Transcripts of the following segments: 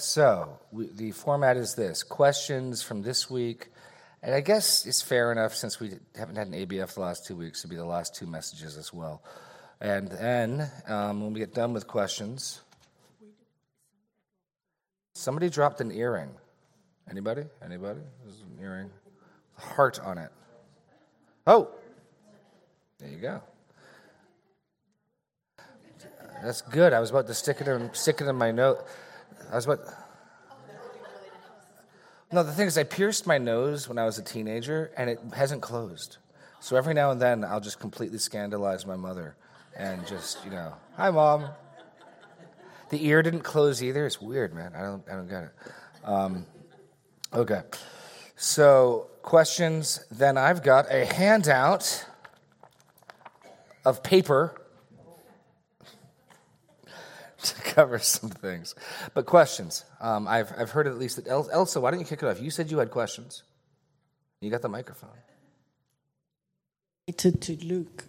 so we, the format is this questions from this week. And I guess it's fair enough since we haven't had an ABF the last two weeks to be the last two messages as well. And then um, when we get done with questions, somebody dropped an earring. Anybody? Anybody? There's an earring. Heart on it. Oh, there you go. That's good. I was about to stick it in, stick it in my nose. I was about. No, the thing is, I pierced my nose when I was a teenager, and it hasn't closed. So every now and then, I'll just completely scandalize my mother, and just you know, hi mom. The ear didn't close either. It's weird, man. I don't, I don't get it. Um, okay, so questions. Then I've got a handout of paper to cover some things. But questions. Um, I've, I've heard at least that. El- Elsa, why don't you kick it off? You said you had questions. You got the microphone. Related to Luke.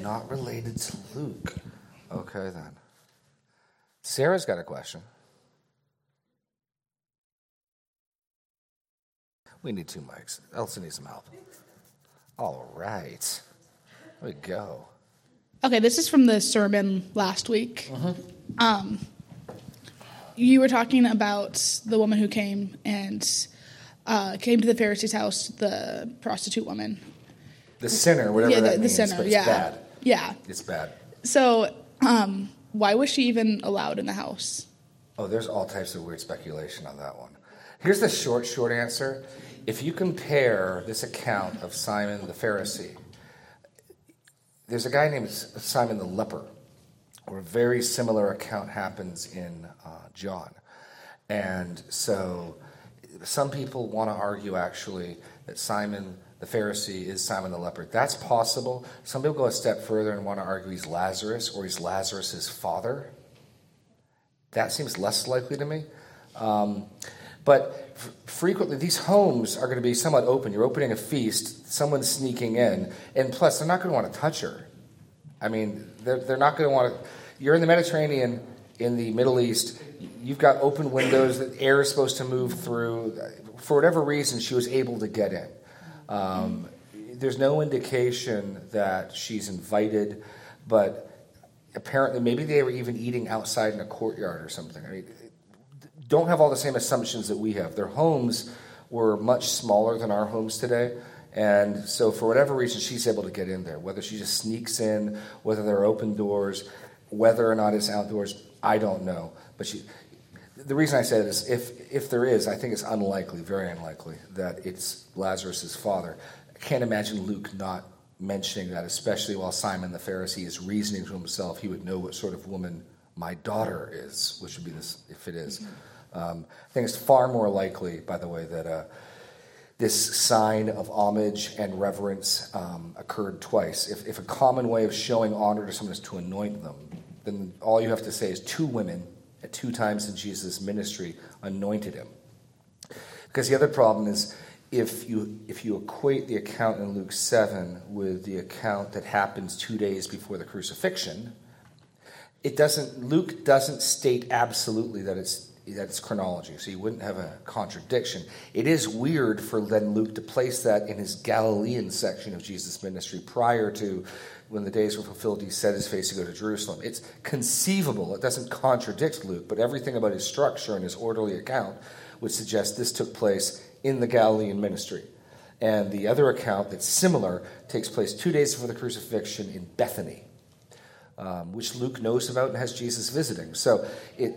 Not related to Luke. Okay, then. Sarah's got a question. We need two mics. Elsa needs some help. All right. There we go. Okay, this is from the sermon last week. Um, you were talking about the woman who came and uh, came to the Pharisee's house, the prostitute woman. The sinner, whatever yeah, that the, the means, sinner. yeah, bad. yeah. It's bad. So, um, why was she even allowed in the house? Oh, there's all types of weird speculation on that one. Here's the short, short answer. If you compare this account of Simon the Pharisee, there's a guy named Simon the leper, where a very similar account happens in uh, John. And so some people want to argue actually that Simon the Pharisee is Simon the leper. That's possible. Some people go a step further and want to argue he's Lazarus or he's Lazarus' father. That seems less likely to me. Um, but f- frequently, these homes are going to be somewhat open. You're opening a feast, someone's sneaking in, and plus, they're not going to want to touch her. I mean, they're, they're not going to want to. You're in the Mediterranean, in the Middle East, you've got open windows that air is supposed to move through. For whatever reason, she was able to get in. Um, there's no indication that she's invited, but apparently, maybe they were even eating outside in a courtyard or something. I mean, don't have all the same assumptions that we have. Their homes were much smaller than our homes today. And so, for whatever reason, she's able to get in there. Whether she just sneaks in, whether there are open doors, whether or not it's outdoors, I don't know. But she, the reason I say that is if, if there is, I think it's unlikely, very unlikely, that it's Lazarus' father. I can't imagine Luke not mentioning that, especially while Simon the Pharisee is reasoning to himself he would know what sort of woman my daughter is, which would be this if it is. Um, I think it's far more likely, by the way, that uh, this sign of homage and reverence um, occurred twice. If, if a common way of showing honor to someone is to anoint them, then all you have to say is two women at two times in Jesus' ministry anointed him. Because the other problem is if you, if you equate the account in Luke 7 with the account that happens two days before the crucifixion, it doesn't, Luke doesn't state absolutely that it's that's chronology, so you wouldn't have a contradiction. It is weird for then Luke to place that in his Galilean section of Jesus' ministry prior to when the days were fulfilled, he set his face to go to Jerusalem. It's conceivable, it doesn't contradict Luke, but everything about his structure and his orderly account would suggest this took place in the Galilean ministry. And the other account that's similar takes place two days before the crucifixion in Bethany, um, which Luke knows about and has Jesus visiting. So it,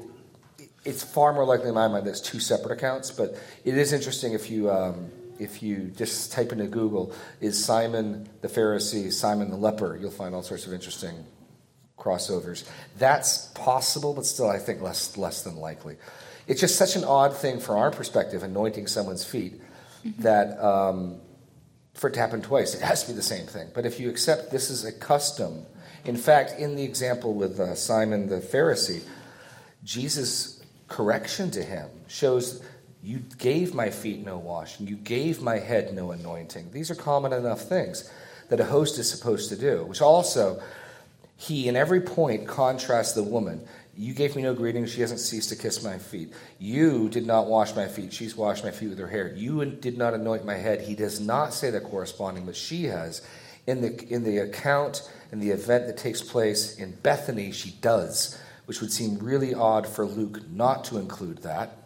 it's far more likely in my mind that it's two separate accounts, but it is interesting if you um, if you just type into Google is Simon the Pharisee, Simon the leper, you'll find all sorts of interesting crossovers. That's possible, but still I think less less than likely. It's just such an odd thing from our perspective, anointing someone's feet, that um, for it to happen twice, it has to be the same thing. But if you accept this is a custom, in fact, in the example with uh, Simon the Pharisee, Jesus' correction to him shows you gave my feet no washing, you gave my head no anointing. These are common enough things that a host is supposed to do, which also he, in every point, contrasts the woman. You gave me no greeting. She hasn't ceased to kiss my feet. You did not wash my feet. She's washed my feet with her hair. You did not anoint my head. He does not say that corresponding, but she has. In the, in the account, in the event that takes place in Bethany, she does, which would seem really odd for Luke not to include that,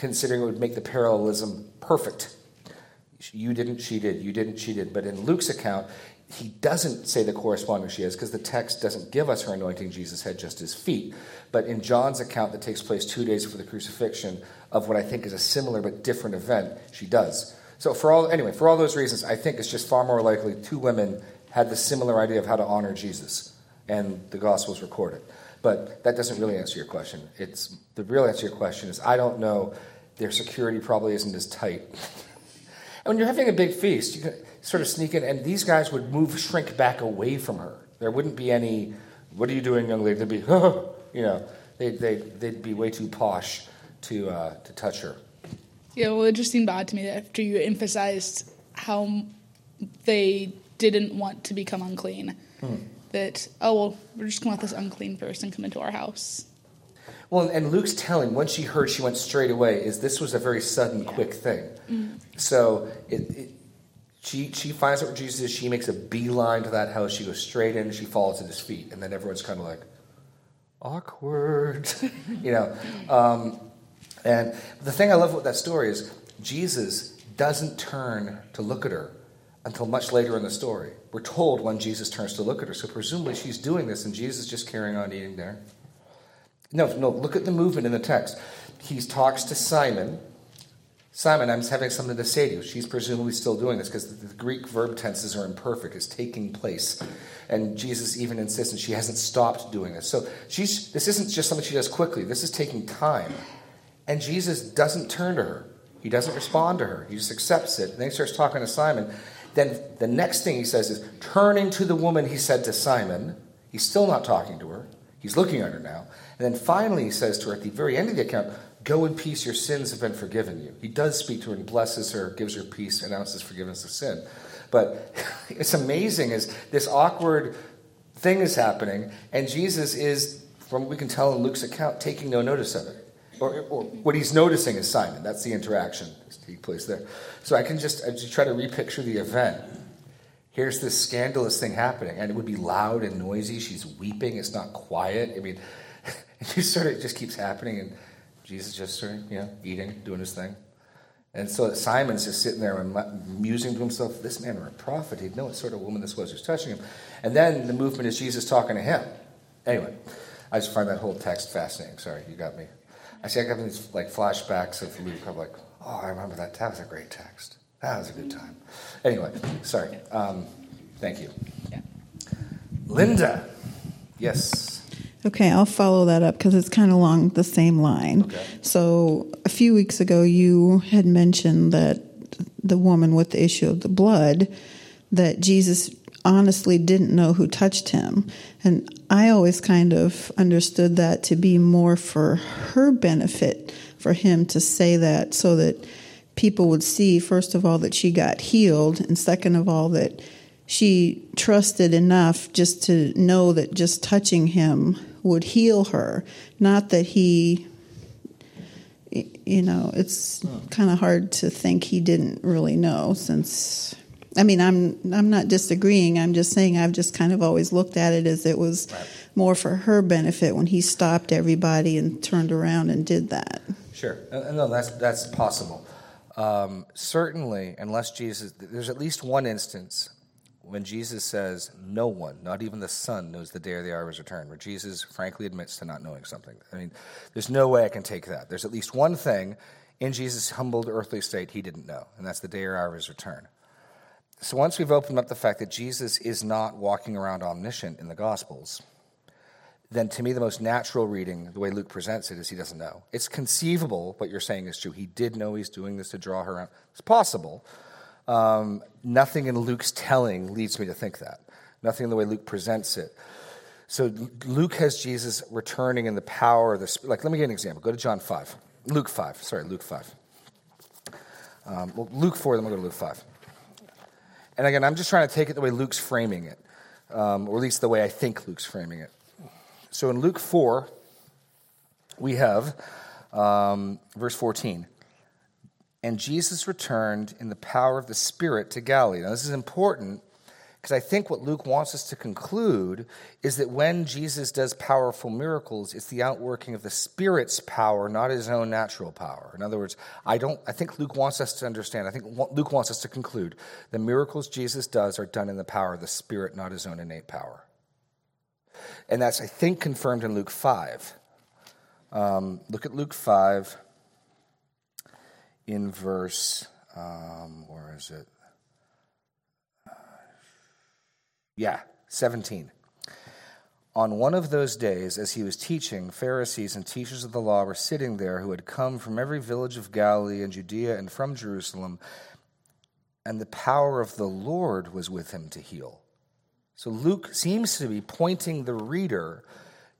considering it would make the parallelism perfect. You didn't, she did. You didn't, she did. But in Luke's account, he doesn't say the corresponding she is because the text doesn't give us her anointing Jesus' head, just his feet. But in John's account that takes place two days before the crucifixion of what I think is a similar but different event, she does. So for all anyway, for all those reasons, I think it's just far more likely two women had the similar idea of how to honor Jesus, and the Gospels record it. But that doesn't really answer your question. It's the real answer to your question is I don't know. Their security probably isn't as tight. and when you're having a big feast, you can sort of sneak in, and these guys would move, shrink back away from her. There wouldn't be any, what are you doing, young lady? They'd be, oh, you know, they'd, they'd, they'd be way too posh to, uh, to touch her. Yeah, well, it just seemed odd to me that after you emphasized how they didn't want to become unclean, hmm. that, oh, well, we're just going to let this unclean person come into our house. Well, and Luke's telling, once she heard, she went straight away, is this was a very sudden, yeah. quick thing. Mm-hmm. So it, it, she, she finds out where Jesus is. She makes a beeline to that house. She goes straight in. She falls at his feet. And then everyone's kind of like, awkward, you know. Um, and the thing I love about that story is Jesus doesn't turn to look at her until much later in the story. We're told when Jesus turns to look at her. So presumably she's doing this and Jesus is just carrying on eating there. No, no, look at the movement in the text. He talks to Simon. Simon, I'm having something to say to you. She's presumably still doing this because the Greek verb tenses are imperfect. It's taking place. And Jesus even insists, and she hasn't stopped doing this. So she's, this isn't just something she does quickly, this is taking time. And Jesus doesn't turn to her, he doesn't respond to her. He just accepts it. And then he starts talking to Simon. Then the next thing he says is, Turning to the woman, he said to Simon, He's still not talking to her. He's looking at her now. And then finally, he says to her at the very end of the account, Go in peace, your sins have been forgiven you. He does speak to her and blesses her, gives her peace, announces forgiveness of sin. But it's amazing as this awkward thing is happening, and Jesus is, from what we can tell in Luke's account, taking no notice of it. Or, or what he's noticing is Simon. That's the interaction taking place there. So I can just, I just try to repicture the event. Here's this scandalous thing happening, and it would be loud and noisy. She's weeping. It's not quiet. I mean, it just sort of just keeps happening, and Jesus just sort of, you know, eating, doing his thing. And so Simon's just sitting there and musing to himself, this man were a prophet. He'd know what sort of woman this was who's touching him. And then the movement is Jesus talking to him. Anyway, I just find that whole text fascinating. Sorry, you got me. I see I got these like flashbacks of Luke. I'm like, oh, I remember that. That was a great text. That was a good time. Anyway, sorry. Um, thank you. Yeah. Linda. Yes. Okay, I'll follow that up because it's kind of along the same line. Okay. So, a few weeks ago, you had mentioned that the woman with the issue of the blood, that Jesus honestly didn't know who touched him. And I always kind of understood that to be more for her benefit, for him to say that so that people would see, first of all, that she got healed, and second of all, that she trusted enough just to know that just touching him would heal her. Not that he, you know, it's kind of hard to think he didn't really know since. I mean, I'm I'm not disagreeing. I'm just saying I've just kind of always looked at it as it was more for her benefit when he stopped everybody and turned around and did that. Sure, no, that's that's possible. Um, certainly, unless Jesus, there's at least one instance when Jesus says, No one, not even the Son, knows the day or the hour of his return, where Jesus frankly admits to not knowing something. I mean, there's no way I can take that. There's at least one thing in Jesus' humbled earthly state he didn't know, and that's the day or hour of his return. So once we've opened up the fact that Jesus is not walking around omniscient in the Gospels, then to me the most natural reading, the way Luke presents it, is he doesn't know. It's conceivable what you're saying is true. He did know he's doing this to draw her out. It's possible. Um, nothing in Luke's telling leads me to think that. Nothing in the way Luke presents it. So Luke has Jesus returning in the power of the Spirit. Like, let me give you an example. Go to John 5. Luke 5. Sorry, Luke 5. Um, well, Luke 4, then we'll go to Luke 5. And again, I'm just trying to take it the way Luke's framing it, um, or at least the way I think Luke's framing it. So in Luke 4, we have um, verse 14. And Jesus returned in the power of the Spirit to Galilee. Now, this is important because I think what Luke wants us to conclude is that when Jesus does powerful miracles, it's the outworking of the Spirit's power, not his own natural power. In other words, I don't I think Luke wants us to understand, I think Luke wants us to conclude the miracles Jesus does are done in the power of the Spirit, not his own innate power. And that's, I think, confirmed in Luke 5. Um, look at Luke 5 in verse, um, where is it? Yeah, 17. On one of those days, as he was teaching, Pharisees and teachers of the law were sitting there who had come from every village of Galilee and Judea and from Jerusalem, and the power of the Lord was with him to heal. So Luke seems to be pointing the reader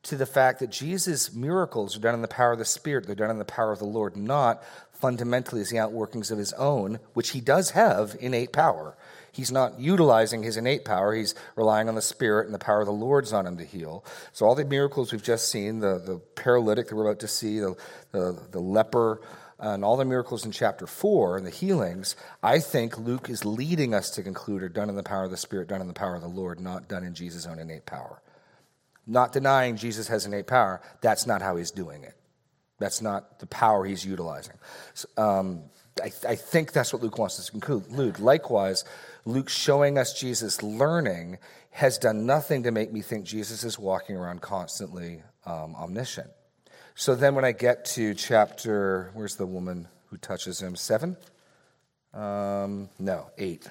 to the fact that Jesus' miracles are done in the power of the Spirit, they're done in the power of the Lord, not fundamentally as the outworkings of his own, which he does have innate power. He's not utilizing his innate power, he's relying on the Spirit and the power of the Lord's on him to heal. So, all the miracles we've just seen the, the paralytic that we're about to see, the, the, the leper, and all the miracles in chapter 4 and the healings, I think Luke is leading us to conclude are done in the power of the Spirit, done in the power of the Lord, not done in Jesus' own innate power not denying Jesus has innate power. That's not how he's doing it. That's not the power he's utilizing. Um, I, I, think that's what Luke wants us to conclude. Likewise, Luke showing us Jesus learning has done nothing to make me think Jesus is walking around constantly um, omniscient. So then when I get to chapter, where's the woman who touches him? Seven? Um, no, eight.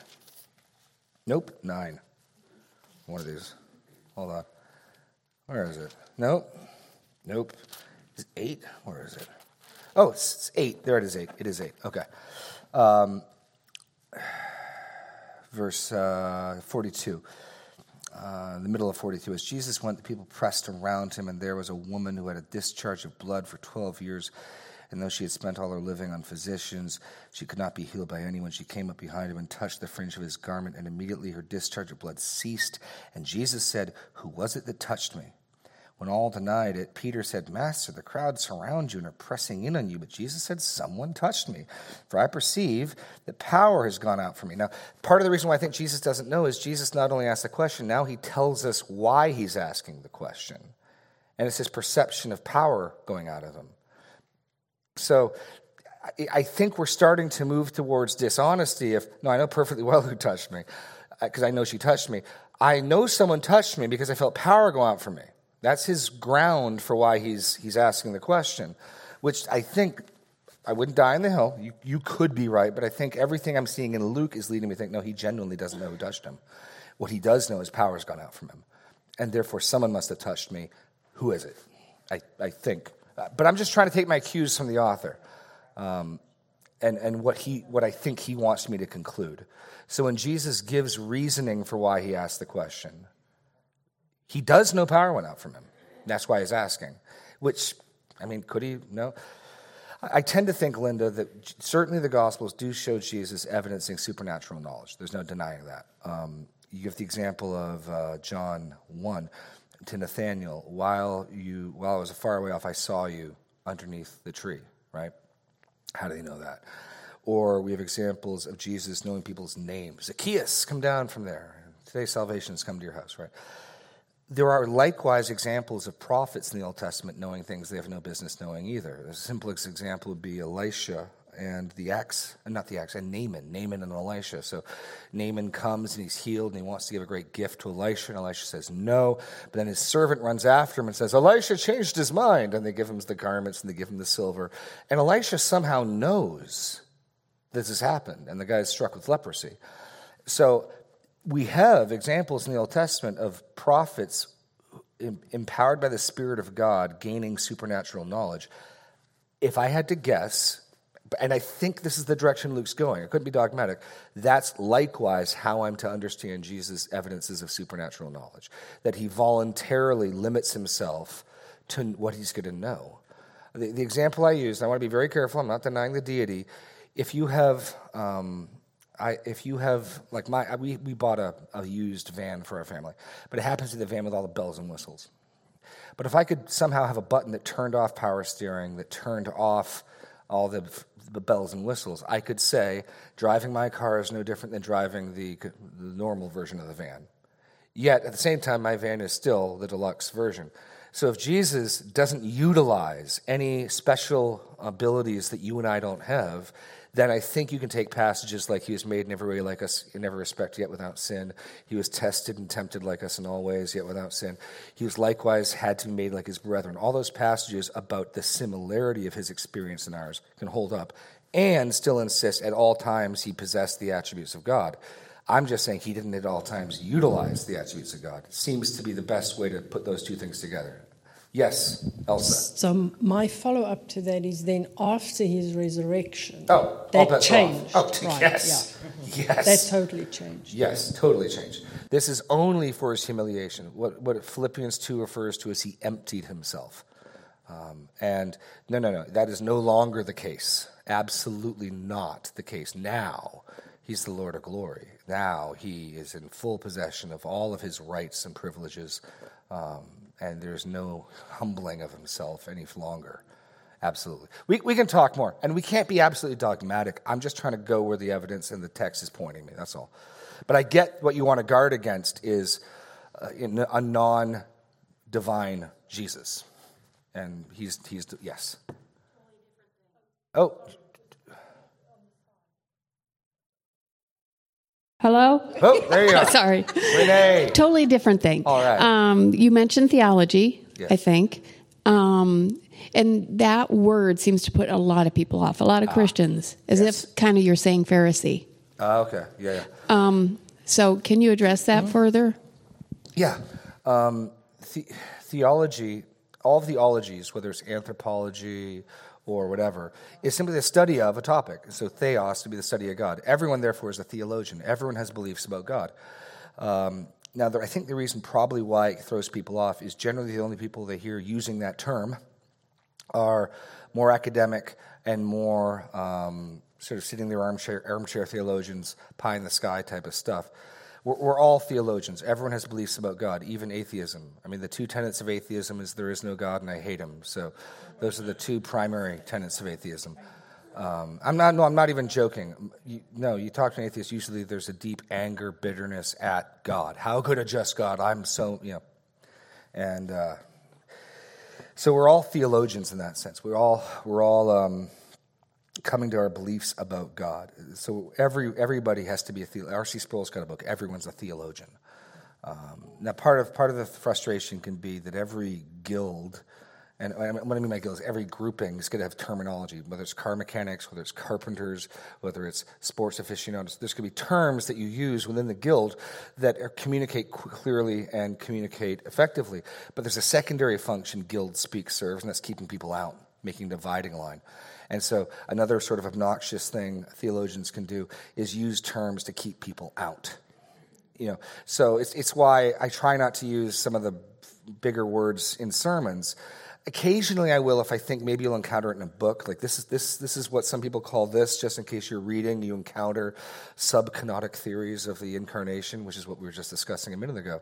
Nope, nine. One of these. Hold on. Where is it? Nope. Nope. Is eight? Where is it? Oh, it's, eight. There it is, eight. It is eight. Okay. Um, verse uh, 42. Uh, the middle of 42, as Jesus went, the people pressed around him, and there was a woman who had a discharge of blood for 12 years. And though she had spent all her living on physicians, she could not be healed by anyone. She came up behind him and touched the fringe of his garment, and immediately her discharge of blood ceased. And Jesus said, Who was it that touched me? When all denied it, Peter said, Master, the crowd surround you and are pressing in on you. But Jesus said, Someone touched me, for I perceive that power has gone out from me. Now, part of the reason why I think Jesus doesn't know is Jesus not only asked the question, now he tells us why he's asking the question. And it's his perception of power going out of him. So I think we're starting to move towards dishonesty. If, no, I know perfectly well who touched me, uh, because I know she touched me. I know someone touched me because I felt power go out from me. That's his ground for why he's, he's asking the question, which I think I wouldn't die on the hill. You, you could be right, but I think everything I'm seeing in Luke is leading me to think, no, he genuinely doesn't know who touched him. What he does know is power's gone out from him. And therefore, someone must have touched me. Who is it? I, I think. But I'm just trying to take my cues from the author um, and, and what, he, what I think he wants me to conclude. So when Jesus gives reasoning for why he asked the question, he does know power went out from him. That's why he's asking. Which, I mean, could he? No. I tend to think, Linda, that certainly the Gospels do show Jesus evidencing supernatural knowledge. There's no denying that. Um, you give the example of uh, John 1 to Nathanael, while, you, while I was far away off, I saw you underneath the tree, right? How do they know that? Or we have examples of Jesus knowing people's names. Zacchaeus, come down from there. Today salvation has come to your house, right? There are likewise examples of prophets in the Old Testament knowing things they have no business knowing either. The simplest example would be Elisha and the axe, not the axe, and Naaman, Naaman and Elisha. So Naaman comes and he's healed and he wants to give a great gift to Elisha, and Elisha says no. But then his servant runs after him and says, Elisha changed his mind. And they give him the garments and they give him the silver. And Elisha somehow knows this has happened, and the guy is struck with leprosy. So we have examples in the Old Testament of prophets empowered by the Spirit of God gaining supernatural knowledge. If I had to guess, and I think this is the direction Luke's going, it couldn't be dogmatic, that's likewise how I'm to understand Jesus' evidences of supernatural knowledge. That he voluntarily limits himself to what he's going to know. The, the example I use, I want to be very careful, I'm not denying the deity. If you have um, I, if you have like my we, we bought a, a used van for our family but it happens to be the van with all the bells and whistles But if I could somehow have a button that turned off power steering, that turned off all the, the bells and whistles, I could say driving my car is no different than driving the, the normal version of the van. Yet at the same time, my van is still the deluxe version. So if Jesus doesn't utilize any special abilities that you and I don't have, then I think you can take passages like he was made in every way like us, in every respect, yet without sin. He was tested and tempted like us in all ways, yet without sin. He was likewise had to be made like his brethren. All those passages about the similarity of his experience and ours can hold up and still insist at all times he possessed the attributes of God. I'm just saying he didn't at all times utilize the attributes of God. Seems to be the best way to put those two things together. Yes, Elsa. So my follow up to that is then after his resurrection. Oh, that changed. Oh, right, yes. Yeah. Yes. That totally changed. Yes, totally changed. This is only for his humiliation. What, what Philippians 2 refers to as he emptied himself. Um, and no, no, no, that is no longer the case. Absolutely not the case. Now, he's the Lord of glory. Now, he is in full possession of all of his rights and privileges. Um, and there's no humbling of himself any longer. Absolutely. We, we can talk more, and we can't be absolutely dogmatic. I'm just trying to go where the evidence and the text is pointing me. That's all. But I get what you want to guard against is uh, a non divine Jesus. And he's, he's, yes. Oh, Hello? Oh, there you are. Sorry. Renee. Totally different thing. All right. Um, you mentioned theology, Yes. I think. Um, and that word seems to put a lot of people off, a lot of Christians, as Ah, yes. if kind of you're saying Pharisee. Uh, okay, yeah, yeah. Um, so can you address that Mm-hmm. further? Yeah. Um, the, theology, all theologies, whether it's anthropology or whatever, is simply the study of a topic. So theos to be the study of God. Everyone, therefore, is a theologian. Everyone has beliefs about God. Um, now, I think the reason probably why it throws people off is generally the only people they hear using that term are more academic and more um, sort of sitting there armchair, armchair theologians, pie in the sky type of stuff. We're, we're all theologians. Everyone has beliefs about God, even atheism. I mean, the two tenets of atheism is there is no God and I hate him. So those are the two primary tenets of atheism. Um, I'm not. No, I'm not even joking. You, no, you talk to an atheist. Usually, there's a deep anger, bitterness at God. How could a just God? I'm so you know, and uh, so we're all theologians in that sense. We're all we're all um, coming to our beliefs about God. So every everybody has to be a theologian. R.C. Sproul's got a book. Everyone's a theologian. Um, now, part of part of the frustration can be that every guild, and what I mean by guild is every grouping is going to have terminology. Whether it's car mechanics, whether it's carpenters, whether it's sports aficionados, there's going to be terms that you use within the guild that are, communicate clearly and communicate effectively. But there's a secondary function guild speak serves, and that's keeping people out, making a dividing line. And so, another sort of obnoxious thing theologians can do is use terms to keep people out. You know so it's, it's why i try not to use some of the bigger words in sermons. Occasionally i will if i think maybe you'll encounter it in a book like this is this this is what some people call this just in case you're reading you encounter subkenotic theories of the incarnation which is what we were just discussing a minute ago.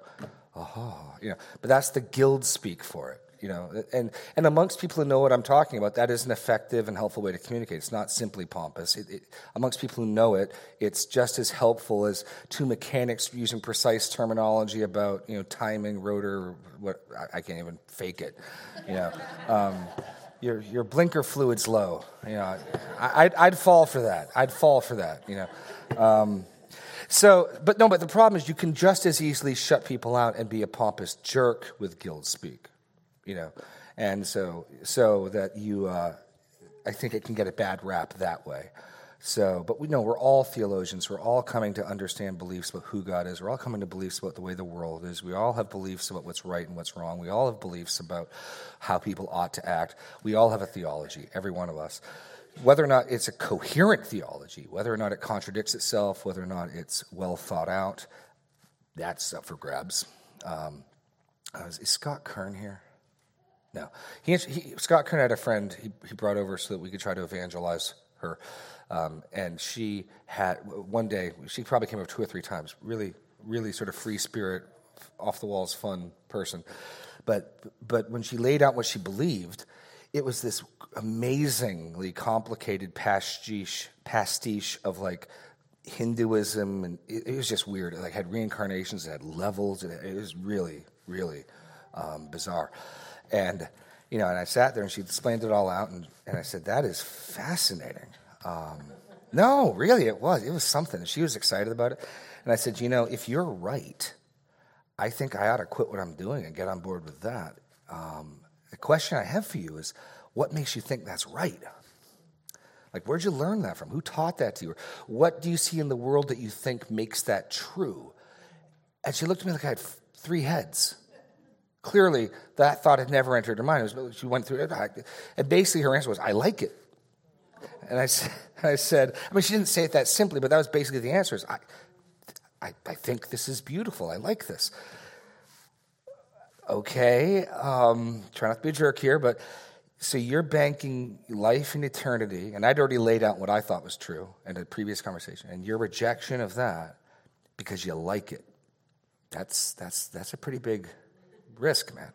Oh you know but that's the guild speak for it you know and and amongst people who know what i'm talking about that is an effective and helpful way to communicate. It's not simply pompous. It, it, amongst people who know it it's just as helpful as two mechanics using precise terminology about you know timing rotor what i, I can't even fake it. You know um, your your blinker fluid's low. You know I, I'd, I'd fall for that. I'd fall for that you know. Um, so, but no, but the problem is you can just as easily shut people out and be a pompous jerk with guild speak you know, and so so that you, uh, I think it can get a bad rap that way. So, but we know we're all theologians. We're all coming to understand beliefs about who God is. We're all coming to beliefs about the way the world is. We all have beliefs about what's right and what's wrong. We all have beliefs about how people ought to act. We all have a theology, every one of us. Whether or not it's a coherent theology, whether or not it contradicts itself, whether or not it's well thought out, that's up for grabs. Um, uh, is, is Scott Kern here? No. He, he, Scott Kern had a friend he, he brought over so that we could try to evangelize her. Um, and she had, one day, she probably came up two or three times, really, really sort of free spirit, off the walls, fun person. But, but when she laid out what she believed, it was this amazingly complicated pastiche, pastiche of like Hinduism, and it, it was just weird. It like had reincarnations, it had levels, it, it was really, really um, bizarre. And you know, and I sat there and she explained it all out, and, and I said, "That is fascinating." Um, no, really, it was. It was something. She was excited about it, and I said, "You know, if you're right, I think I ought to quit what I'm doing and get on board with that." Um, the question I have for you is, what makes you think that's right? Like, where'd you learn that from? Who taught that to you? What do you see in the world that you think makes that true? And she looked at me like I had three heads. Clearly, that thought had never entered her mind. Was, she went through it. And basically, her answer was, I like it. And I, I said, I mean, she didn't say it that simply, but that was basically the answer is, I, I, I think this is beautiful. I like this. Okay, um, try not to be a jerk here, but so you're banking life and eternity, and I'd already laid out what I thought was true in a previous conversation, and your rejection of that because you like it. That's, that's, that's a pretty big risk, man.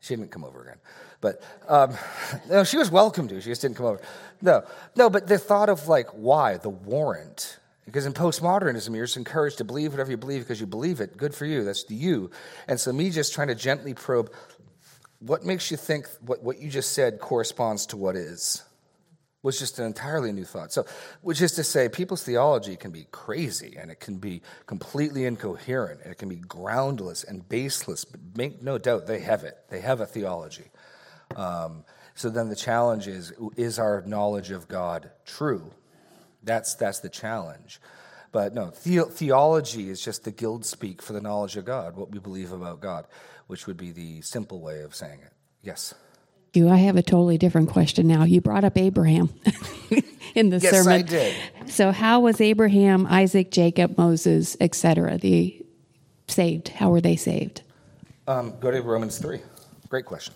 She didn't come over again. But um, no, she was welcome to. She just didn't come over. No, no, but the thought of like, why? The warrant. Because in postmodernism, you're just encouraged to believe whatever you believe because you believe it. Good for you. That's the you. And so, me just trying to gently probe what makes you think what, what you just said corresponds to what is was just an entirely new thought. So, which is to say, people's theology can be crazy and it can be completely incoherent and it can be groundless and baseless. But make no doubt, they have it. They have a theology. Um, so then the challenge is is our knowledge of God true? That's, that's the challenge. But no, the- theology is just the guild speak for the knowledge of God, what we believe about God, which would be the simple way of saying it. Yes. You, I have a totally different question now. You brought up Abraham in the Yes, sermon. Yes, I did. So, how was Abraham, Isaac, Jacob, Moses, etc. the saved? How were they saved? Um, go to Romans 3. Great question.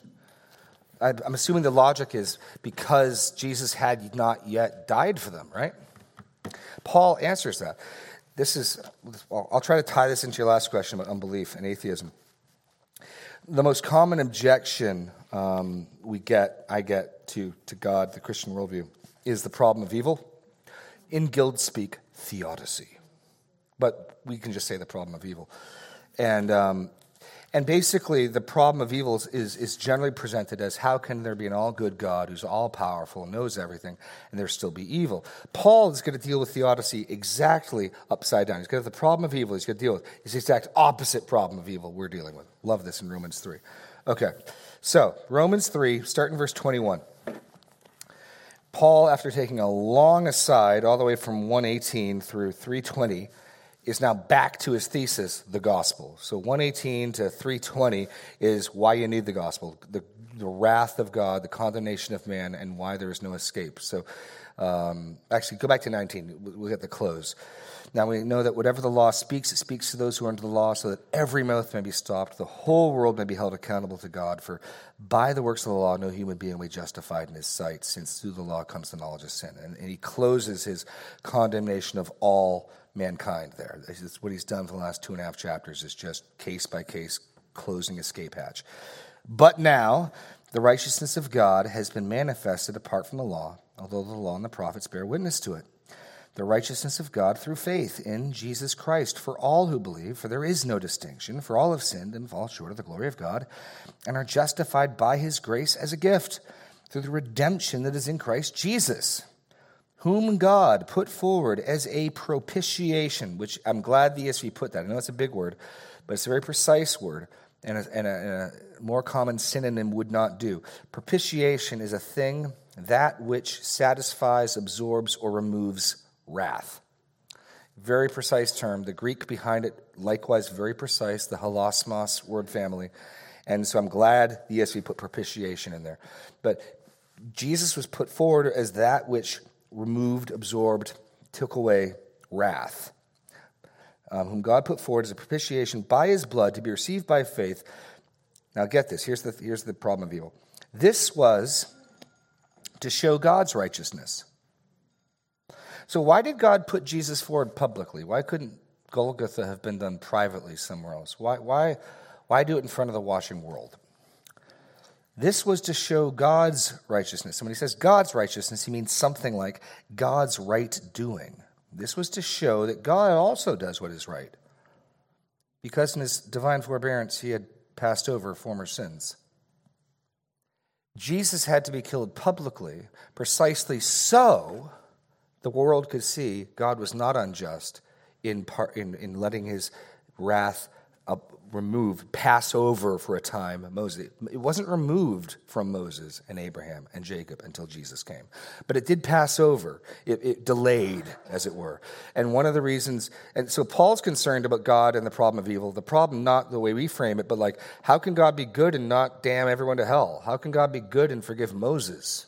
I'm assuming the logic is because Jesus had not yet died for them, right? Paul answers that. This is, I'll try to tie this into your last question about unbelief and atheism. The most common objection um, we get, I get to, to God, the Christian worldview, is the problem of evil. In guild speak, theodicy. But we can just say the problem of evil. And, um, and basically, the problem of evil is, is, is generally presented as how can there be an all good God who's all powerful and knows everything, and there still be evil? Paul is going to deal with theodicy exactly upside down. He's going to have the problem of evil he's going to deal with. It's the exact opposite problem of evil we're dealing with. Love this in Romans 3. Okay, so Romans 3, starting verse 21. Paul, after taking a long aside all the way from 118 through 320, is now back to his thesis, the gospel. So 118 to 320 is why you need the gospel, the, the wrath of God, the condemnation of man, and why there is no escape. So um, actually, go back to 19. We'll get the close. Now we know that whatever the law speaks, it speaks to those who are under the law, so that every mouth may be stopped, the whole world may be held accountable to God. For by the works of the law, no human being will be justified in his sight, since through the law comes the knowledge of sin. And, and he closes his condemnation of all mankind there. That's what he's done for the last two and a half chapters, is just case by case closing escape hatch. But now, the righteousness of God has been manifested apart from the law, although the law and the prophets bear witness to it the righteousness of God through faith in Jesus Christ for all who believe, for there is no distinction, for all have sinned and fall short of the glory of God, and are justified by his grace as a gift through the redemption that is in Christ Jesus, whom God put forward as a propitiation, which I'm glad the ESV put that. I know it's a big word, but it's a very precise word. And a, and, a, and a, more common synonym would not do. Propitiation is a thing that which satisfies, absorbs, or removes wrath. Very precise term. The Greek behind it, likewise, very precise, the hilasmos word family. And so I'm glad the ESV put propitiation in there. But Jesus was put forward as that which removed, absorbed, took away wrath, um, whom God put forward as a propitiation by his blood to be received by faith. Now, get this. Here's the, here's the problem of evil. This was to show God's righteousness so, why did God put Jesus forward publicly? Why couldn't Golgotha have been done privately somewhere else? Why, why, why do it in front of the watching world? This was to show God's righteousness. And when he says God's righteousness, he means something like God's right doing. This was to show that God also does what is right, because in his divine forbearance he had passed over former sins. Jesus had to be killed publicly precisely so the world could see God was not unjust in, part, in, in letting his wrath up, remove, pass over for a time Moses. It wasn't removed from Moses and Abraham and Jacob until Jesus came, but it did pass over. It, it, delayed, as it were. And one of the reasons, and so Paul's concerned about God and the problem of evil. The problem, not the way we frame it, but like, how can God be good and not damn everyone to hell? How can God be good and forgive Moses?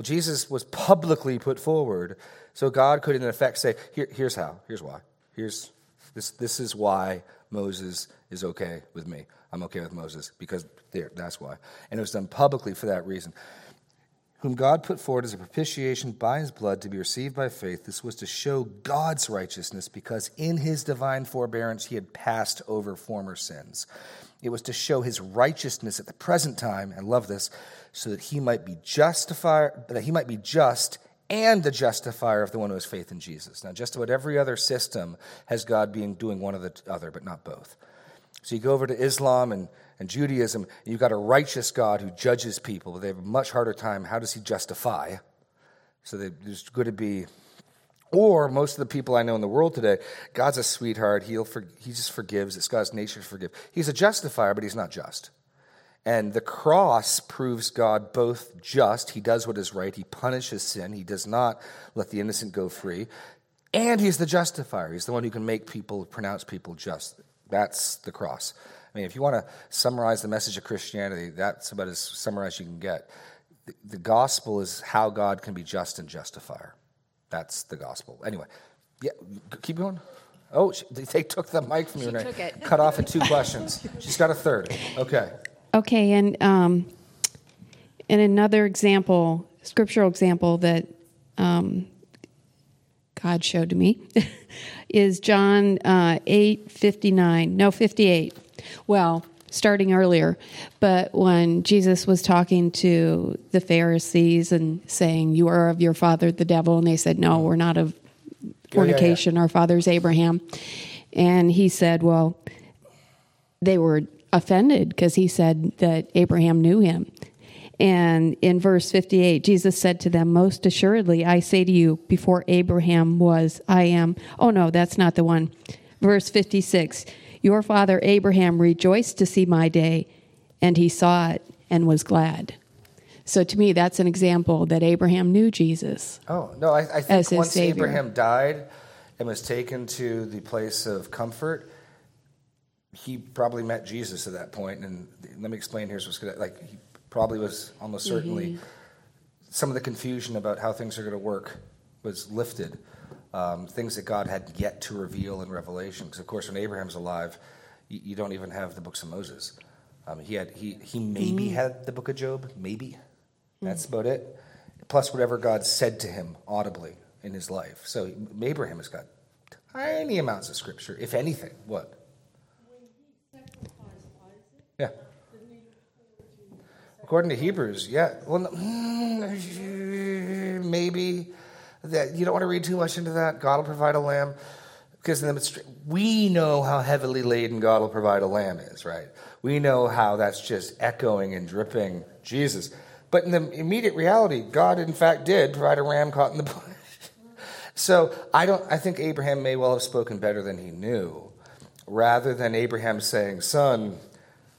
Well, Jesus was publicly put forward, so God could, in effect, say, Here, here's how, here's why. Here's this, this is why Moses is okay with me. I'm okay with Moses because there, that's why. And it was done publicly for that reason. Whom God put forward as a propitiation by his blood to be received by faith. This was to show God's righteousness because in his divine forbearance he had passed over former sins. It was to show his righteousness at the present time, and love this, so that he might be justified, that he might be just and the justifier of the one who has faith in Jesus. Now, just about every other system has God being doing one or the other, but not both. So you go over to Islam and, and Judaism, and you've got a righteous God who judges people. But they have a much harder time. How does he justify? So there's going to be, or most of the people I know in the world today, God's a sweetheart. He'll for, he just forgives. It's God's nature to forgive. He's a justifier, but he's not just. And the cross proves God both just, he does what is right, he punishes sin, he does not let the innocent go free, and he's the justifier. He's the one who can make people, pronounce people just. That's the cross. I mean, if you want to summarize the message of Christianity, that's about as summarized you can get. The, the gospel is how God can be just and justifier. That's the gospel. Anyway, yeah, keep going. Oh, they took the mic from you and cut off at two questions. She's got a third. Okay. Okay, and um, and another example, scriptural example that um, God showed to me is John uh, eight fifty nine. No, fifty eight. Well, starting earlier, but when Jesus was talking to the Pharisees and saying, "You are of your father, the devil," and they said, "No, we're not of fornication. Yeah, yeah, yeah. Our father's Abraham," and he said, "Well." They were offended because he said that Abraham knew him. And in verse 58, Jesus said to them, Most assuredly, I say to you, before Abraham was, I am. Oh, no, that's not the one. Verse 56 Your father Abraham rejoiced to see my day, and he saw it and was glad. So to me, that's an example that Abraham knew Jesus. Oh, no, I, I think once Savior. Abraham died and was taken to the place of comfort, he probably met Jesus at that point. and let me explain. Here's what's going to like. He probably was almost certainly mm-hmm. some of the confusion about how things are going to work was lifted. Um, things that God had yet to reveal in Revelation, because of course, when Abraham's alive, you, you, don't even have the books of Moses. Um, he had he he maybe mm-hmm. had the book of Job, maybe. That's mm-hmm. about it. Plus, whatever God said to him audibly in his life. So Abraham has got tiny amounts of scripture, if anything. What? Yeah. According to Hebrews, yeah. Well, mm, maybe that you don't want to read too much into that. God will provide a lamb because we know how heavily laden God will provide a lamb is, right? We know how that's just echoing and dripping Jesus. But in the immediate reality, God in fact did provide a ram caught in the bush. so I don't. I think Abraham may well have spoken better than he knew, rather than Abraham saying, "Son."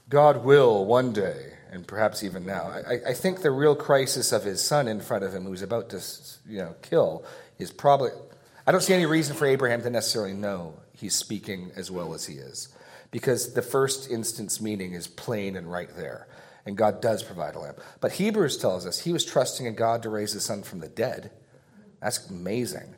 God will one day, and perhaps even now. I, I, think the real crisis of his son in front of him, who's about to you know, kill, is probably. I don't see any reason for Abraham to necessarily know he's speaking as well as he is, because the first instance meaning is plain and right there, and God does provide a lamb. But Hebrews tells us he was trusting in God to raise his son from the dead. That's amazing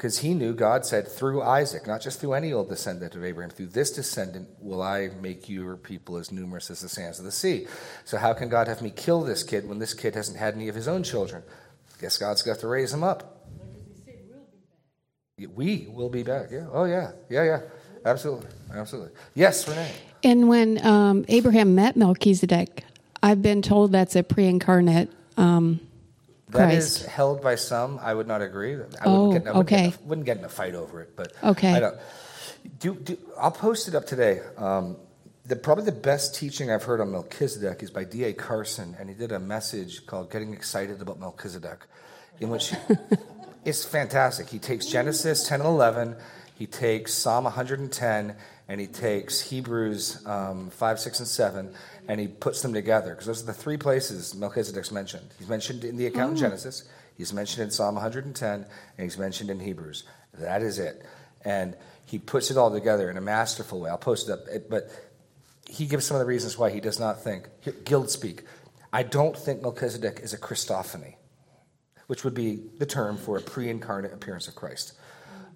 because he knew God said through Isaac, not just through any old descendant of Abraham, through this descendant will I make your people as numerous as the sands of the sea. So, how can God have me kill this kid when this kid hasn't had any of his own children? Guess God's got to raise him up. We will be back. Yeah. Oh, yeah. Yeah, yeah. Absolutely. Absolutely. Yes, Renee. And when um, Abraham met Melchizedek, I've been told that's a pre-incarnate. Um, That is Christ. held by some. I would not agree. I Oh, wouldn't get, I wouldn't okay. Get in a, wouldn't get in a fight over it, but Okay. I don't. Do, do, I'll post it up today. Um, the, probably the best teaching I've heard on Melchizedek is by D.A. Carson, and he did a message called "Getting Excited About Melchizedek," in which it's fantastic. He takes Genesis 10 and 11, he takes Psalm 110, and he takes Hebrews um, 5, 6, and 7, and he puts them together because those are the three places Melchizedek's mentioned. He's mentioned in the account in Genesis, he's mentioned in Psalm 110, and he's mentioned in Hebrews. That is it. And he puts it all together in a masterful way. I'll post it up. But he gives some of the reasons why he does not think. Guild speak. I don't think Melchizedek is a Christophany which would be the term for a pre incarnate appearance of Christ.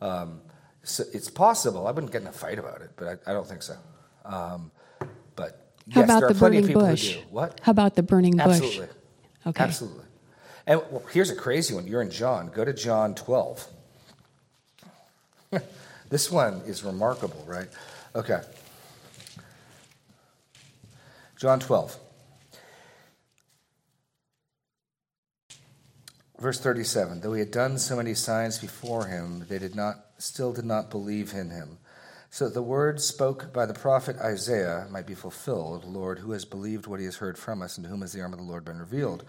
Um, so it's possible. I wouldn't get in a fight about it, but I, I don't think so. Um, How yes, about there are the plenty of burning people bush? who do. What? How about the burning bush? Absolutely. Okay. Absolutely. And well, here's a crazy one. You're in John. Go to John 12. this one is remarkable, right? Okay. John 12. Verse 37 Though he had done so many signs before him, they did not, still did not believe in him. So that the word spoke by the prophet Isaiah might be fulfilled Lord, who has believed what he has heard from us, and to whom has the arm of the Lord been revealed?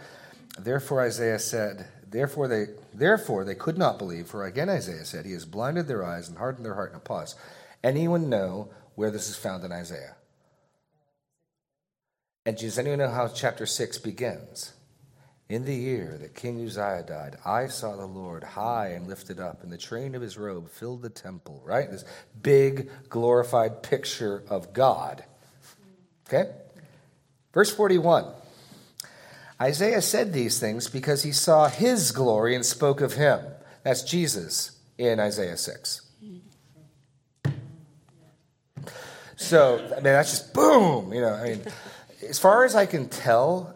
Therefore Isaiah said, Therefore they, therefore they could not believe, for again Isaiah said, He has blinded their eyes and hardened their heart. in a pause. Anyone know where this is found in Isaiah? And does anyone know how chapter 6 begins? In the year that King Uzziah died, I saw the Lord high and lifted up, and the train of his robe filled the temple, right? This big, glorified picture of God. Okay? Verse 41 Isaiah said these things because he saw his glory and spoke of him. That's Jesus in Isaiah 6. So, I mean, that's just boom. You know, I mean, as far as I can tell,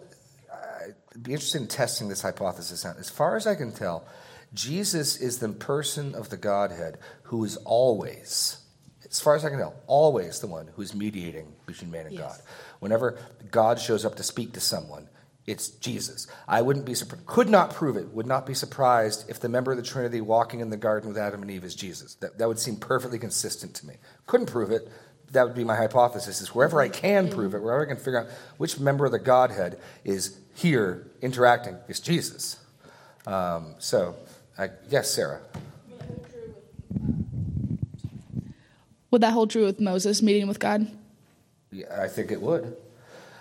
be interested in testing this hypothesis out. As far as I can tell, Jesus is the person of the Godhead who is always, as far as I can tell, always the one who is mediating between man and God. Whenever God shows up to speak to someone, it's Jesus. I wouldn't be surprised, could not prove it, would not be surprised if the member of the Trinity walking in the garden with Adam and Eve is Jesus. That, that would seem perfectly consistent to me. Couldn't prove it. That would be my hypothesis is wherever I can prove it, wherever I can figure out which member of the Godhead is here interacting, is Jesus. Um, so, I, yes, Sarah. Would that hold true with Moses meeting with God? Yeah, I think it would.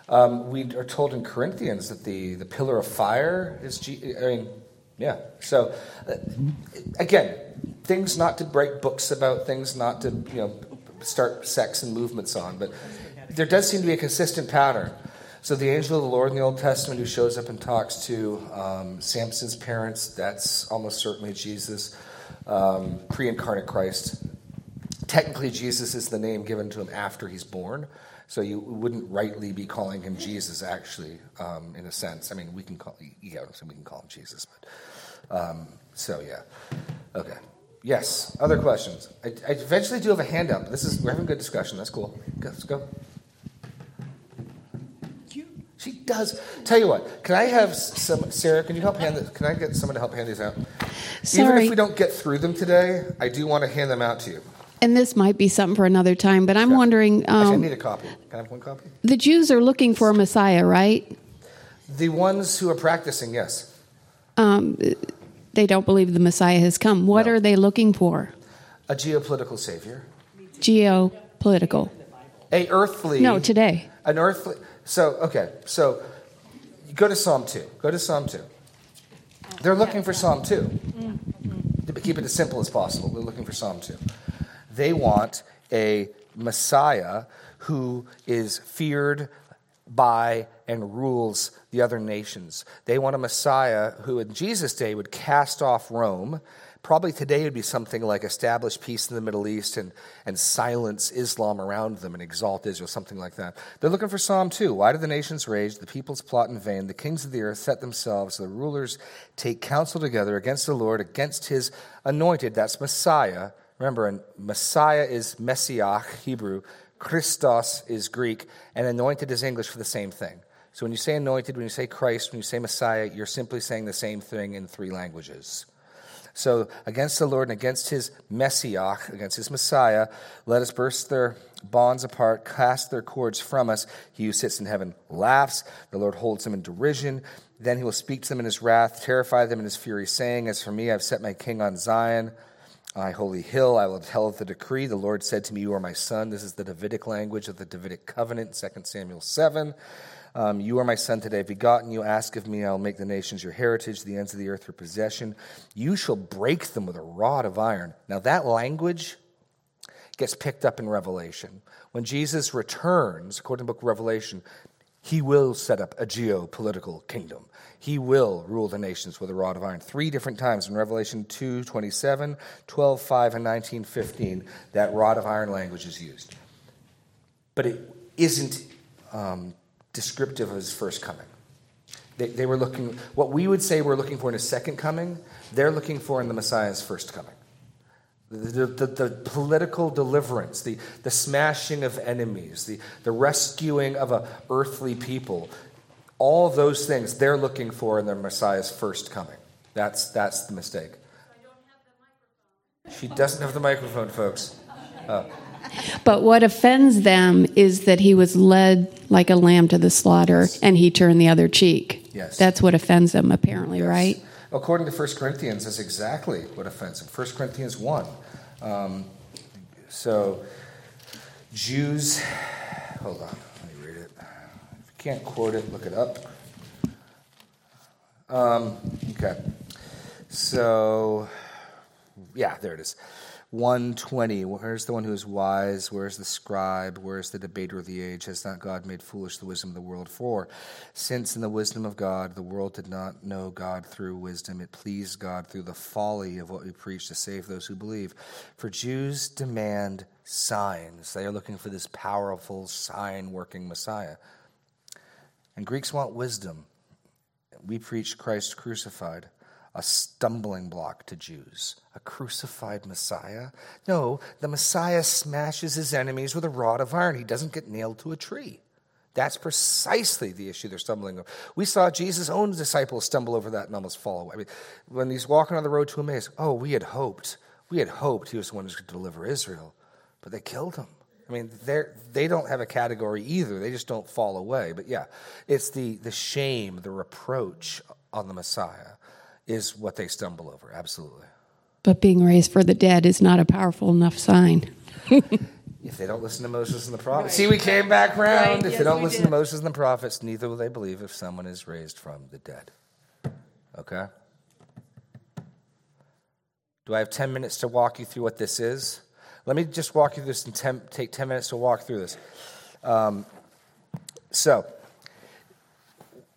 Um, we are told in Corinthians that the, the pillar of fire is, G- I mean, yeah. So, uh, again, things not to write books about, things not to, you know, start sects and movements on, but there does seem to be a consistent pattern. So, the angel of the Lord in the Old Testament who shows up and talks to um, Samson's parents, that's almost certainly Jesus, um, pre incarnate Christ. Technically, Jesus is the name given to him after he's born. So you wouldn't rightly be calling him Jesus, actually, um, in a sense. I mean, we can call saying, we can call him Jesus, but um, so yeah, okay. Yes. Other questions? I, I eventually do have a handout. This is we're having a good discussion. That's cool. Go, let's go. She does. Tell you what. Can I have some Sarah? Can you help hand? Can I get someone to help hand these out? Sorry. Even if we don't get through them today, I do want to hand them out to you. And this might be something for another time, but I'm wondering Actually, I um, need a copy. Can I have one copy? the Jews are looking for a Messiah, right? The ones who are practicing, yes. Um, they don't believe the Messiah has come. What No. are they looking for? A geopolitical savior. Geopolitical. A earthly. No, today. An earthly. So, okay. So, go to Psalm 2. Go to Psalm 2. They're looking for Psalm 2. To keep it as simple as possible, they're looking for Psalm 2. They want a Messiah who is feared by and rules the other nations. They want a Messiah who, in Jesus' day, would cast off Rome. Probably today would be something like establish peace in the Middle East and, and silence Islam around them and exalt Israel, something like that. They're looking for Psalm 2. Why do the nations rage? The peoples plot in vain. The kings of the earth set themselves. The rulers take counsel together against the Lord, against his anointed. That's Messiah. Remember, and Messiah is Messiah, Hebrew. Christos is Greek, and anointed is English for the same thing. So when you say anointed, when you say Christ, when you say Messiah, you're simply saying the same thing in three languages. So against the Lord and against his Messiah, against his Messiah, let us burst their bonds apart, cast their cords from us. He who sits in heaven laughs. The Lord holds them in derision. Then he will speak to them in his wrath, terrify them in his fury, saying, As for me, I've set my king on Zion, my holy hill. I will tell of the decree. The Lord said to me, You are my son. This is the Davidic language of the Davidic covenant, 2 Samuel 7. Um, you are my son today. Begotten you. Ask of me. I will make the nations your heritage, the ends of the earth your possession. You shall break them with a rod of iron. Now, that language gets picked up in Revelation. When Jesus returns, according to the book of Revelation, he will set up a geopolitical kingdom. He will rule the nations with a rod of iron. Three different times in Revelation 2 27, 12 5, and 19 15, that rod of iron language is used. But it isn't um, descriptive of his first coming. They, they were looking, what we would say we're looking for in his second coming, they're looking for in the Messiah's first coming. The, the, the, political deliverance, the, the smashing of enemies, the, the rescuing of a earthly people, all those things they're looking for in their Messiah's first coming. That's, that's the mistake. She doesn't have the microphone, folks. Uh, but what offends them is that he was led like a lamb to the slaughter yes. and he turned the other cheek. Yes. That's what offends them, apparently, yes. right? According to 1 Corinthians, that's exactly what offends them. 1 Corinthians 1. Um, so, Jews, hold on, let me read it. If you can't quote it, look it up. Um, okay. So, yeah, there it is. 120 where's the one who is wise? Where's the scribe? Where's the debater of the age? Has not god made foolish the wisdom of the world? For since in the wisdom of god the world did not know god through wisdom it pleased god through the folly of what we preach to save those who believe. For jews demand signs. They are looking for this powerful sign working messiah. And greeks want wisdom. We preach christ crucified a stumbling block to Jews, a crucified Messiah. No, the Messiah smashes his enemies with a rod of iron. He doesn't get nailed to a tree. That's precisely the issue they're stumbling over. We saw Jesus' own disciples stumble over that and almost fall away. I mean, when he's walking on the road to Emmaus, oh, we had hoped. We had hoped he was the one going to deliver Israel, but they killed him. I mean, they they don't have a category either. They just don't fall away. But yeah, it's the, the shame, the reproach on the Messiah is what they stumble over. Absolutely. But being raised for the dead is not a powerful enough sign. if they don't listen to Moses and the prophets, right. see, we came back round. Right. If yes, they don't listen did. to Moses and the prophets, neither will they believe if someone is raised from the dead. Okay? Do I have 10 minutes to walk you through what this is? Let me just walk you through this and ten, take 10 minutes to walk through this. Um, so,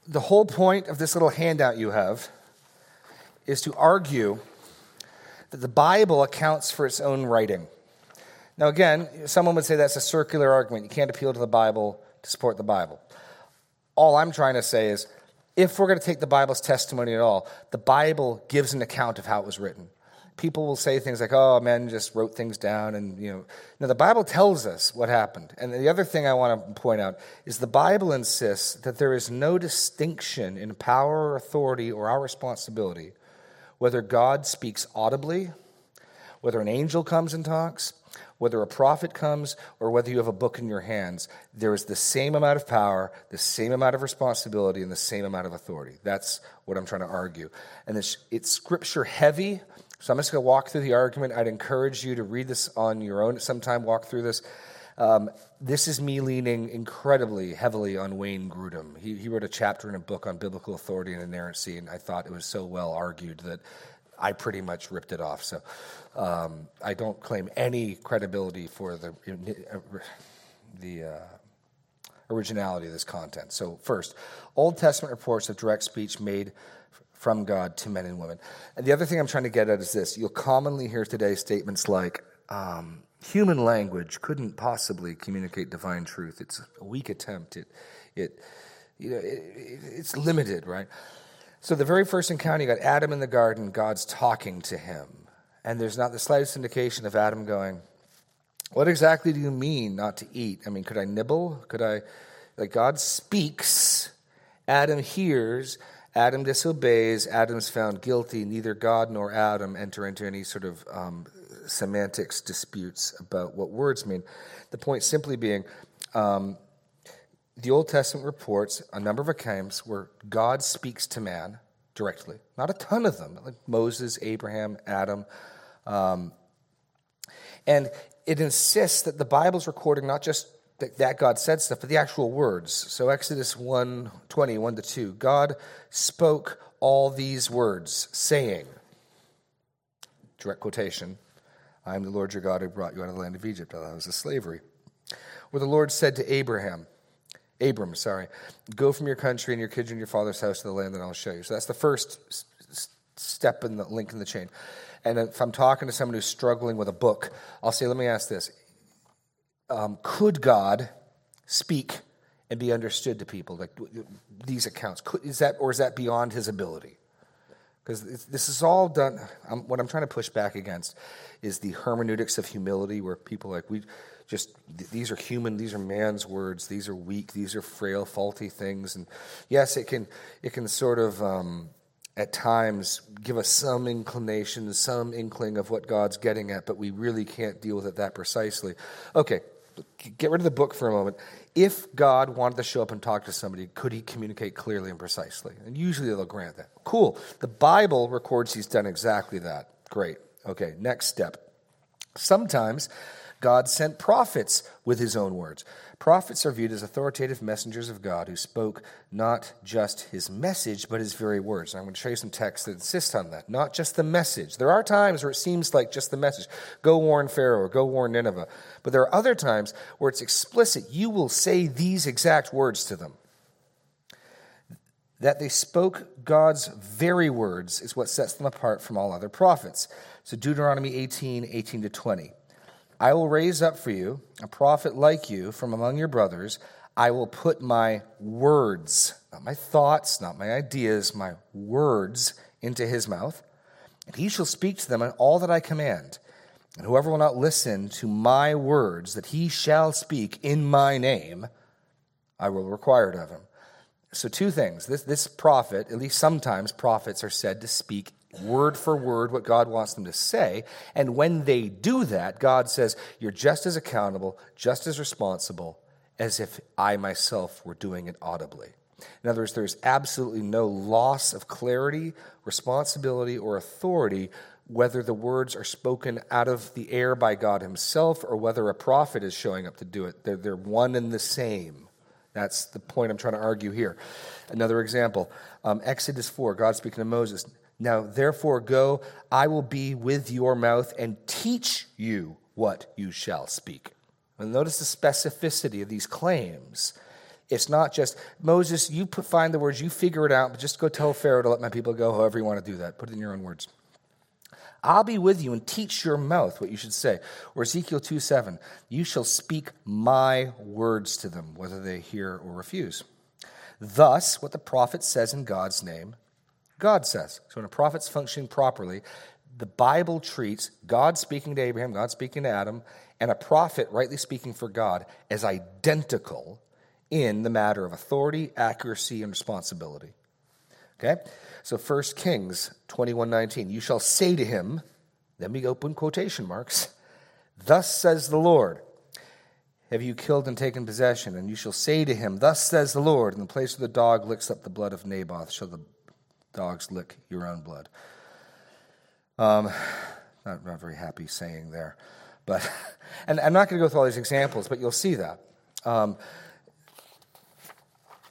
the whole point of this little handout you have is to argue that the Bible accounts for its own writing. Now, again, someone would say that's a circular argument. You can't appeal to the Bible to support the Bible. All I'm trying to say is if we're going to take the Bible's testimony at all, the Bible gives an account of how it was written. People will say things like, oh, men just wrote things down. And, you know, now the Bible tells us what happened. And the other thing I want to point out is the Bible insists that there is no distinction in power or authority or our responsibility whether God speaks audibly, whether an angel comes and talks, whether a prophet comes, or whether you have a book in your hands, there is the same amount of power, the same amount of responsibility, and the same amount of authority. That's what I'm trying to argue. And it's, it's scripture heavy, so I'm just going to walk through the argument. I'd encourage you to read this on your own at some time, walk through this. Um, this is me leaning incredibly heavily on Wayne Grudem. He, he wrote a chapter in a book on biblical authority and inerrancy, and I thought it was so well argued that I pretty much ripped it off. So um, I don't claim any credibility for the the uh, originality of this content. So first, Old Testament reports of direct speech made from God to men and women. And the other thing I'm trying to get at is this: you'll commonly hear today statements like. Um, human language couldn't possibly communicate divine truth. It's a weak attempt. It, it, you know, it, it's limited, right? So the very first encounter, you got Adam in the garden. God's talking to him, and there's not the slightest indication of Adam going, "What exactly do you mean not to eat? I mean, could I nibble? Could I?" Like God speaks, Adam hears, Adam disobeys, Adam's found guilty. Neither God nor Adam enter into any sort of um, semantics disputes about what words mean. The point simply being, um, the Old Testament reports a number of accounts where God speaks to man directly. Not a ton of them, like Moses, Abraham, Adam. Um, and it insists that the Bible's recording not just that, that God said stuff, but the actual words. So Exodus 1 20, 1 to 2. God spoke all these words, saying, direct quotation, I am the Lord your God who brought you out of the land of Egypt, out of the house of slavery. Where the Lord said to Abraham, Abram, sorry, go from your country and your kids and your father's house to the land that I'll show you. So that's the first step in the link in the chain. And if I'm talking to someone who's struggling with a book, I'll say, let me ask this. Um, could God speak and be understood to people? Like these accounts, could, is that, or is that beyond his ability? Because this is all done. I'm, what I'm trying to push back against is the hermeneutics of humility, where people like we just these are human, these are man's words, these are weak, these are frail, faulty things, and yes, it can it can sort of um, at times give us some inclination, some inkling of what God's getting at, but we really can't deal with it that precisely. Okay, get rid of the book for a moment. If God wanted to show up and talk to somebody, could he communicate clearly and precisely? And usually they'll grant that. Cool. The Bible records he's done exactly that. Great. Okay, next step. Sometimes God sent prophets with his own words. Prophets are viewed as authoritative messengers of God who spoke not just his message, but his very words. And I'm going to show you some texts that insist on that. Not just the message. There are times where it seems like just the message go warn Pharaoh or go warn Nineveh. But there are other times where it's explicit. You will say these exact words to them. That they spoke God's very words is what sets them apart from all other prophets. So Deuteronomy 18, 18 to 20. I will raise up for you a prophet like you from among your brothers. I will put my words, not my thoughts, not my ideas, my words into his mouth, and he shall speak to them in all that I command. And whoever will not listen to my words that he shall speak in my name, I will require it of him. So, two things. This, this prophet, at least sometimes prophets are said to speak word for word what God wants them to say. And when they do that, God says, You're just as accountable, just as responsible as if I myself were doing it audibly. In other words, there's absolutely no loss of clarity, responsibility, or authority whether the words are spoken out of the air by God Himself or whether a prophet is showing up to do it. They're, they're one and the same. That's the point I'm trying to argue here. Another example um, Exodus 4, God speaking to Moses. Now, therefore, go, I will be with your mouth and teach you what you shall speak. And notice the specificity of these claims. It's not just, Moses, you put, find the words, you figure it out, but just go tell Pharaoh to let my people go, however you want to do that. Put it in your own words. I'll be with you and teach your mouth what you should say. Or Ezekiel 2 7, you shall speak my words to them, whether they hear or refuse. Thus, what the prophet says in God's name God says. So when a prophet's functioning properly, the Bible treats God speaking to Abraham, God speaking to Adam, and a prophet rightly speaking for God as identical in the matter of authority, accuracy, and responsibility. Okay? So 1 Kings 21:19, you shall say to him, then we open quotation marks, thus says the Lord, have you killed and taken possession? And you shall say to him, Thus says the Lord, in the place where the dog licks up the blood of Naboth, shall the dogs lick your own blood. Um, not, not very happy saying there. But, and I'm not going to go through all these examples, but you'll see that. Um,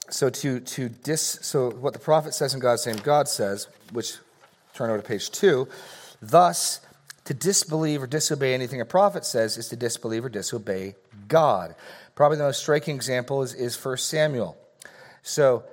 so to, to dis, so what the prophet says in God's name, God says, which turn over to page two, thus to disbelieve or disobey anything a prophet says is to disbelieve or disobey God. Probably the most striking example is, is 1 Samuel. So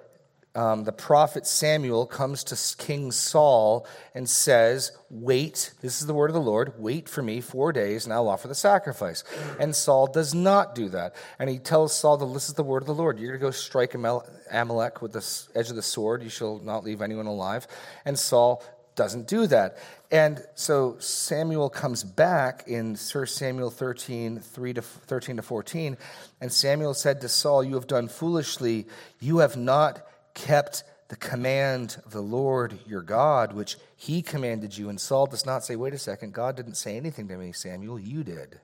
um, the prophet Samuel comes to King Saul and says, Wait, this is the word of the Lord, wait for me four days and I'll offer the sacrifice. And Saul does not do that. And he tells Saul, This is the word of the Lord. You're going to go strike Amalek with the edge of the sword. You shall not leave anyone alive. And Saul doesn't do that. And so Samuel comes back in 1 Samuel 13, 3 to 13 to 14, and Samuel said to Saul, You have done foolishly. You have not kept the command of the Lord your God, which he commanded you. And Saul does not say, wait a second, God didn't say anything to me, Samuel, you did.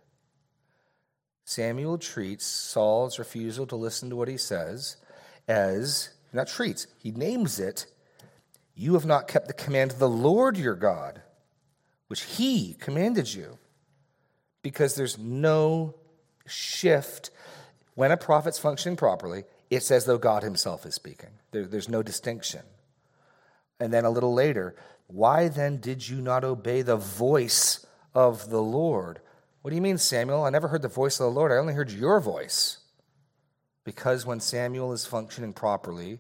Samuel treats Saul's refusal to listen to what he says as, not treats, he names it, you have not kept the command of the Lord your God, which he commanded you. Because there's no shift. When a prophet's functioning properly, it's as though God himself is speaking. There, there's no distinction. And then a little later, why then did you not obey the voice of the Lord? What do you mean, Samuel? I never heard the voice of the Lord. I only heard your voice. Because when Samuel is functioning properly,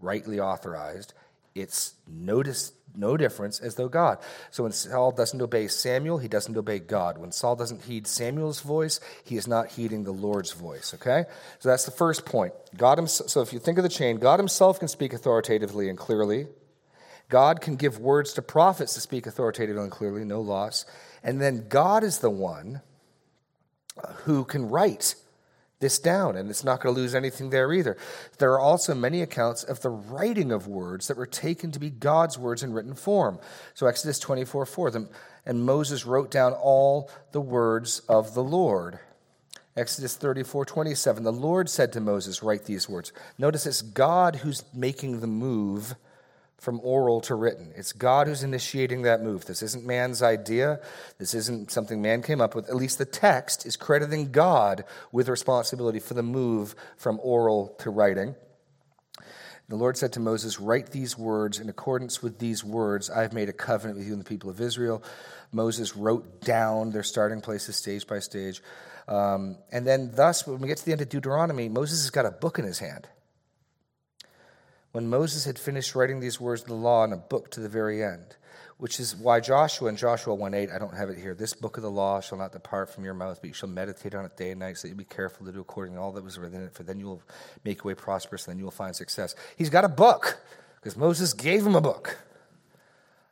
rightly authorized, it's no, dis- no difference as though God. So when Saul doesn't obey Samuel, he doesn't obey God. When Saul doesn't heed Samuel's voice, he is not heeding the Lord's voice. Okay? So that's the first point. God himself, so if you think of the chain, God himself can speak authoritatively and clearly. God can give words to prophets to speak authoritatively and clearly, no loss. And then God is the one who can write this down, and it's not going to lose anything there either. There are also many accounts of the writing of words that were taken to be God's words in written form. So, Exodus 24 4, them, and Moses wrote down all the words of the Lord. Exodus 34 27, the Lord said to Moses, Write these words. Notice it's God who's making the move from oral to written. It's God who's initiating that move. This isn't man's idea. This isn't something man came up with. At least the text is crediting God with responsibility for the move from oral to writing. The Lord said to Moses, Write these words. In accordance with these words, I have made a covenant with you and the people of Israel. Moses wrote down their starting places stage by stage. Um, and then, thus, when we get to the end of Deuteronomy, Moses has got a book in his hand when Moses had finished writing these words of the law in a book to the very end, which is why Joshua in Joshua 1 8, I don't have it here, this book of the law shall not depart from your mouth, but you shall meditate on it day and night, so that you be careful to do according to all that was written in it, for then you will make your way prosperous, and then you will find success. He's got a book, because Moses gave him a book.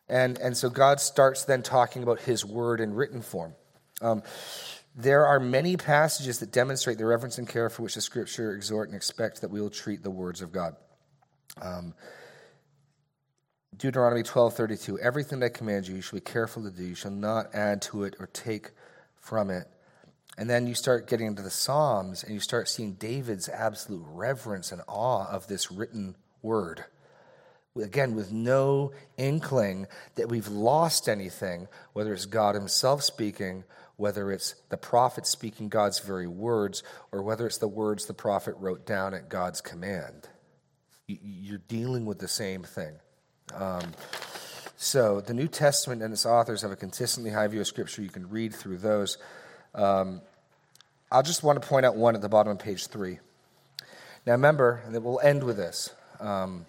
And, and so God starts then talking about his word in written form. Um, there are many passages that demonstrate the reverence and care for which the scripture exhort and expect that we will treat the words of God. Um, Deuteronomy 12:32 Everything that I command you you shall be careful to do. You shall not add to it or take from it. And then you start getting into the Psalms and you start seeing David's absolute reverence and awe of this written word. Again with no inkling that we've lost anything whether it's God himself speaking whether it's the prophet speaking God's very words or whether it's the words the prophet wrote down at God's command you're dealing with the same thing. Um, so the New Testament and its authors have a consistently high view of Scripture. You can read through those. Um, I'll just want to point out one at the bottom of page three. Now remember, and we'll end with this. Um,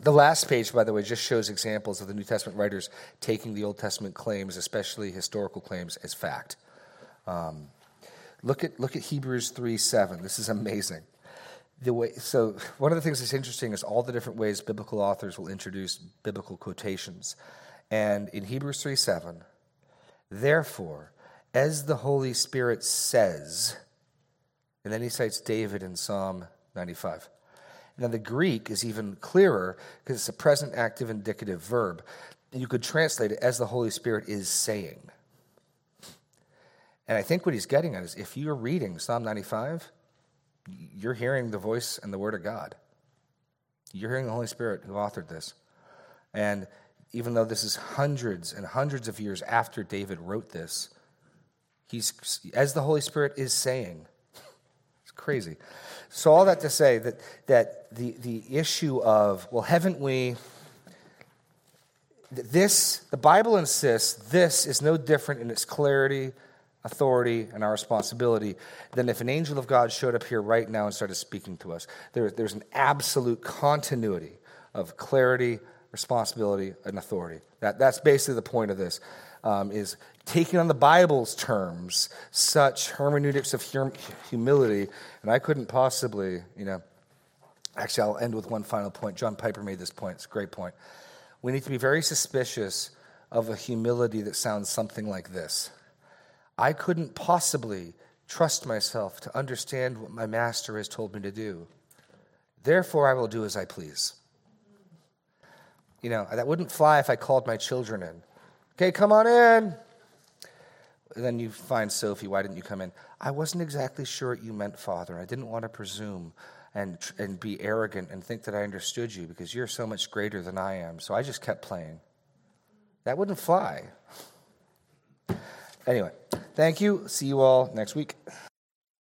the last page, by the way, just shows examples of the New Testament writers taking the Old Testament claims, especially historical claims, as fact. Um, look at look at Hebrews three seven. This is amazing the way so one of the things that's interesting is all the different ways biblical authors will introduce biblical quotations. And in hebrews 3 7 therefore as the holy spirit says and then he cites david in psalm 95 now the greek is even clearer because it's a present active indicative verb. You could translate it as the holy spirit is saying. And i think what he's getting at is if you're reading psalm 95 you're hearing the voice and the word of God. You're hearing the Holy Spirit who authored this. And even though this is hundreds and hundreds of years after David wrote this, he's as the Holy Spirit is saying. It's crazy. So all that to say that that the the issue of well, haven't we this the Bible insists this is no different in its clarity authority and our responsibility than if an angel of God showed up here right now and started speaking to us. There, there's an absolute continuity of clarity, responsibility, and authority. That, that's basically the point of this, um, is taking on the Bible's terms such hermeneutics of hum- humility, and I couldn't possibly, you know, actually I'll end with one final point. John Piper made this point. It's a great point. We need to be very suspicious of a humility that sounds something like this. I couldn't possibly trust myself to understand what my master has told me to do. Therefore, I will do as I please. You know, that wouldn't fly if I called my children in. Okay, come on in. And then you find Sophie, why didn't you come in? I wasn't exactly sure what you meant, Father. I didn't want to presume and, and be arrogant and think that I understood you because you're so much greater than I am. So I just kept playing. That wouldn't fly. Anyway, thank you. See you all next week.